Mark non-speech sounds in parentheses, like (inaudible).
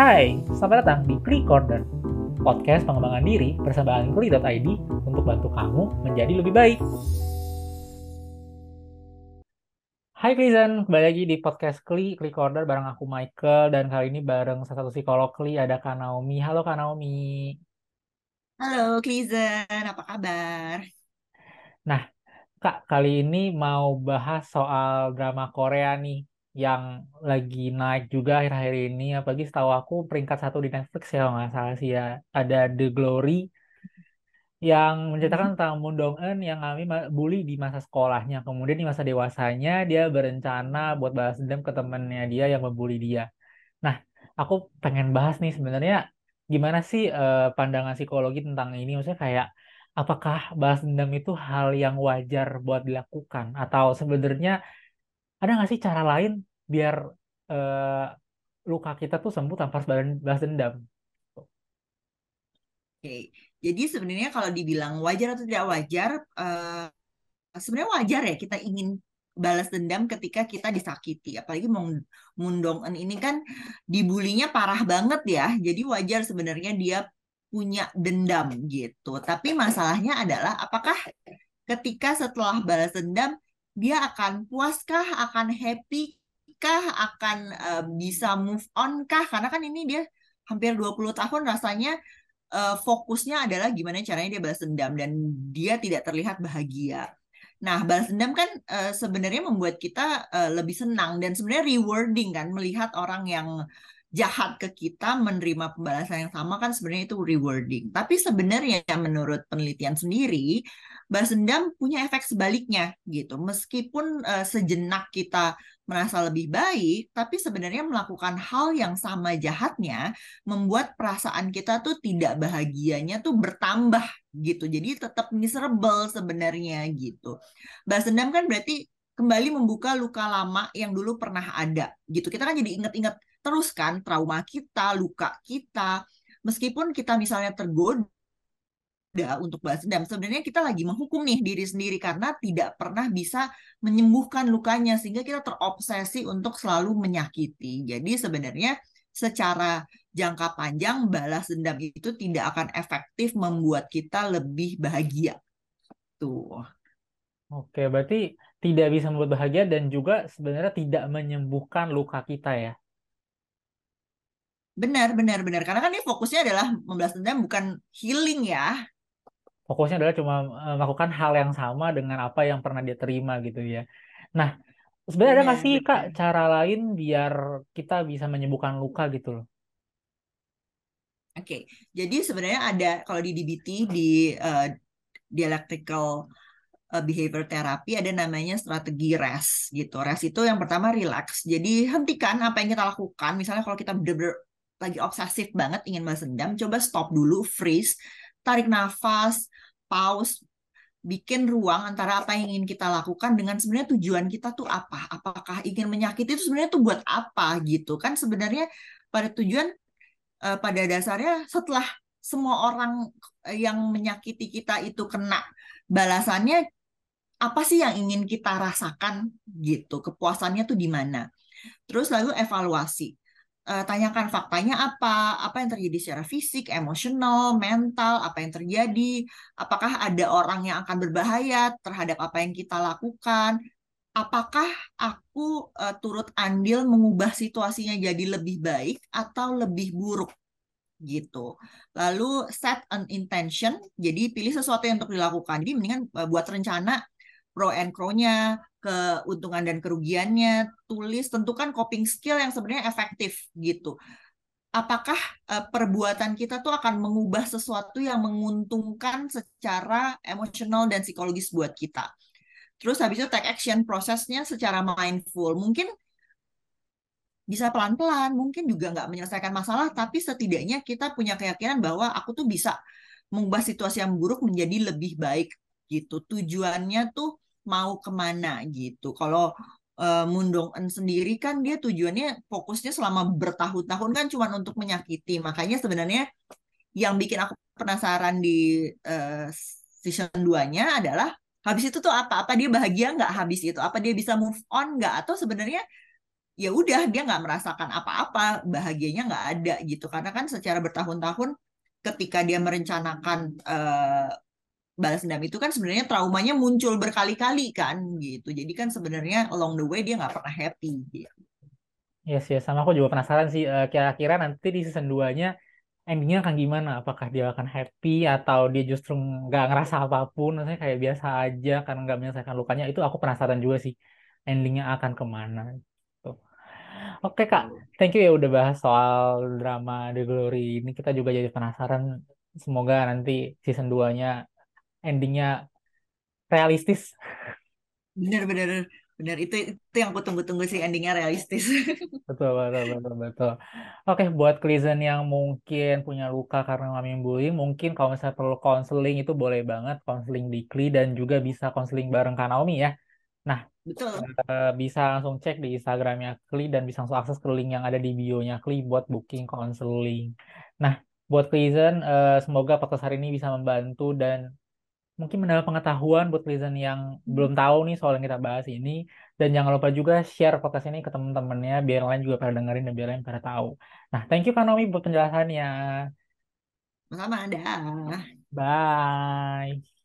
Hai, selamat datang di Kli Corner, podcast pengembangan diri bersama Kli.id untuk bantu kamu menjadi lebih baik. Hai Klizen, kembali lagi di podcast Kli, Kli Corner bareng aku Michael dan kali ini bareng salah satu psikolog Kli ada Kak Naomi. Halo Kak Naomi. Halo Klizen, apa kabar? Nah, Kak, kali ini mau bahas soal drama Korea nih yang lagi naik juga akhir-akhir ini. Apalagi setahu aku peringkat satu di Netflix ya, nggak salah sih ya. Ada The Glory yang menceritakan tentang Moon Dong Eun yang kami bully di masa sekolahnya. Kemudian di masa dewasanya dia berencana buat balas dendam ke temannya dia yang membuli dia. Nah, aku pengen bahas nih sebenarnya gimana sih uh, pandangan psikologi tentang ini? Maksudnya kayak apakah balas dendam itu hal yang wajar buat dilakukan atau sebenarnya ada nggak sih cara lain biar uh, luka kita tuh sembuh tanpa harus balas dendam? Oke, jadi sebenarnya kalau dibilang wajar atau tidak wajar, uh, sebenarnya wajar ya kita ingin balas dendam ketika kita disakiti. Apalagi Mundong ini kan dibulinya parah banget ya. Jadi wajar sebenarnya dia punya dendam gitu. Tapi masalahnya adalah apakah ketika setelah balas dendam dia akan puaskah, akan happy kah, akan uh, bisa move on kah? Karena kan ini dia hampir 20 tahun rasanya uh, fokusnya adalah gimana caranya dia balas dendam dan dia tidak terlihat bahagia. Nah, balas dendam kan uh, sebenarnya membuat kita uh, lebih senang dan sebenarnya rewarding kan melihat orang yang jahat ke kita menerima pembalasan yang sama kan sebenarnya itu rewarding. Tapi sebenarnya menurut penelitian sendiri, balas dendam punya efek sebaliknya gitu. Meskipun uh, sejenak kita merasa lebih baik, tapi sebenarnya melakukan hal yang sama jahatnya membuat perasaan kita tuh tidak bahagianya tuh bertambah gitu. Jadi tetap miserable sebenarnya gitu. Balas dendam kan berarti kembali membuka luka lama yang dulu pernah ada gitu. Kita kan jadi inget-inget terus kan trauma kita, luka kita. Meskipun kita misalnya tergoda untuk balas dendam. Sebenarnya kita lagi menghukum nih diri sendiri karena tidak pernah bisa menyembuhkan lukanya sehingga kita terobsesi untuk selalu menyakiti. Jadi sebenarnya secara jangka panjang balas dendam itu tidak akan efektif membuat kita lebih bahagia. Tuh. Oke, berarti tidak bisa membuat bahagia dan juga sebenarnya tidak menyembuhkan luka kita ya. Benar, benar, benar. Karena kan ini fokusnya adalah membalas dendam bukan healing ya fokusnya adalah cuma uh, melakukan hal yang sama dengan apa yang pernah dia terima gitu ya. Nah, sebenarnya ada nggak sih kak cara lain biar kita bisa menyembuhkan luka gitu loh? Oke, okay. jadi sebenarnya ada kalau di DBT di uh, dialectical uh, behavior therapy ada namanya strategi rest gitu. Rest itu yang pertama relax. Jadi hentikan apa yang kita lakukan. Misalnya kalau kita bener-bener lagi obsesif banget ingin balas dendam, coba stop dulu, freeze, tarik nafas, pause, bikin ruang antara apa yang ingin kita lakukan dengan sebenarnya tujuan kita tuh apa? Apakah ingin menyakiti itu sebenarnya tuh buat apa gitu kan? Sebenarnya pada tujuan uh, pada dasarnya setelah semua orang eh, yang menyakiti kita itu kena balasannya apa sih yang ingin kita rasakan gitu? Kepuasannya tuh di mana? Terus lalu evaluasi uh, tanyakan faktanya apa, apa yang terjadi secara fisik, emosional, mental, apa yang terjadi, apakah ada orang yang akan berbahaya terhadap apa yang kita lakukan, apakah aku uh, turut andil mengubah situasinya jadi lebih baik atau lebih buruk gitu. Lalu set an intention, jadi pilih sesuatu yang untuk dilakukan. Jadi mendingan uh, buat rencana pro and pro-nya, keuntungan dan kerugiannya, tulis, tentukan coping skill yang sebenarnya efektif gitu. Apakah uh, perbuatan kita tuh akan mengubah sesuatu yang menguntungkan secara emosional dan psikologis buat kita. Terus habis itu take action prosesnya secara mindful. Mungkin bisa pelan-pelan, mungkin juga nggak menyelesaikan masalah, tapi setidaknya kita punya keyakinan bahwa aku tuh bisa mengubah situasi yang buruk menjadi lebih baik gitu. Tujuannya tuh mau ke mana gitu. Kalau uh, Mundong En sendiri kan dia tujuannya fokusnya selama bertahun-tahun kan cuma untuk menyakiti. Makanya sebenarnya yang bikin aku penasaran di uh, season 2-nya adalah habis itu tuh apa? Apa dia bahagia nggak habis itu? Apa dia bisa move on nggak? Atau sebenarnya ya udah dia nggak merasakan apa-apa bahagianya nggak ada gitu karena kan secara bertahun-tahun ketika dia merencanakan uh, balas dendam itu kan sebenarnya traumanya muncul berkali-kali kan gitu jadi kan sebenarnya along the way dia nggak pernah happy gitu. Yes, yes. Sama aku juga penasaran sih, uh, kira-kira nanti di season 2-nya endingnya akan gimana? Apakah dia akan happy atau dia justru nggak ngerasa apa pun, maksudnya kayak biasa aja karena nggak menyelesaikan lukanya? Itu aku penasaran juga sih, endingnya akan ke mana. Gitu. Oke Kak, thank you ya udah bahas soal drama The Glory ini. Kita juga jadi penasaran. Semoga nanti season 2-nya endingnya realistis. Bener-bener benar itu itu yang aku tunggu-tunggu sih endingnya realistis. (laughs) Betul betul betul betul. Oke buat Klizen yang mungkin punya luka karena mami bullying mungkin kalau misalnya perlu konseling itu boleh banget konseling di Kli dan juga bisa konseling bareng Kanaomi ya. Nah betul. uh, bisa langsung cek di Instagramnya Kli dan bisa langsung akses ke link yang ada di bio-nya Kli buat booking konseling nah buat Klizen uh, semoga podcast hari ini bisa membantu dan mungkin mendapat pengetahuan buat listener yang belum tahu nih soal yang kita bahas ini. Dan jangan lupa juga share podcast ini ke teman-temannya biar lain juga pada dengerin dan biar lain pada tahu. Nah, thank you Kanomi buat penjelasannya. Sama, dah. Bye.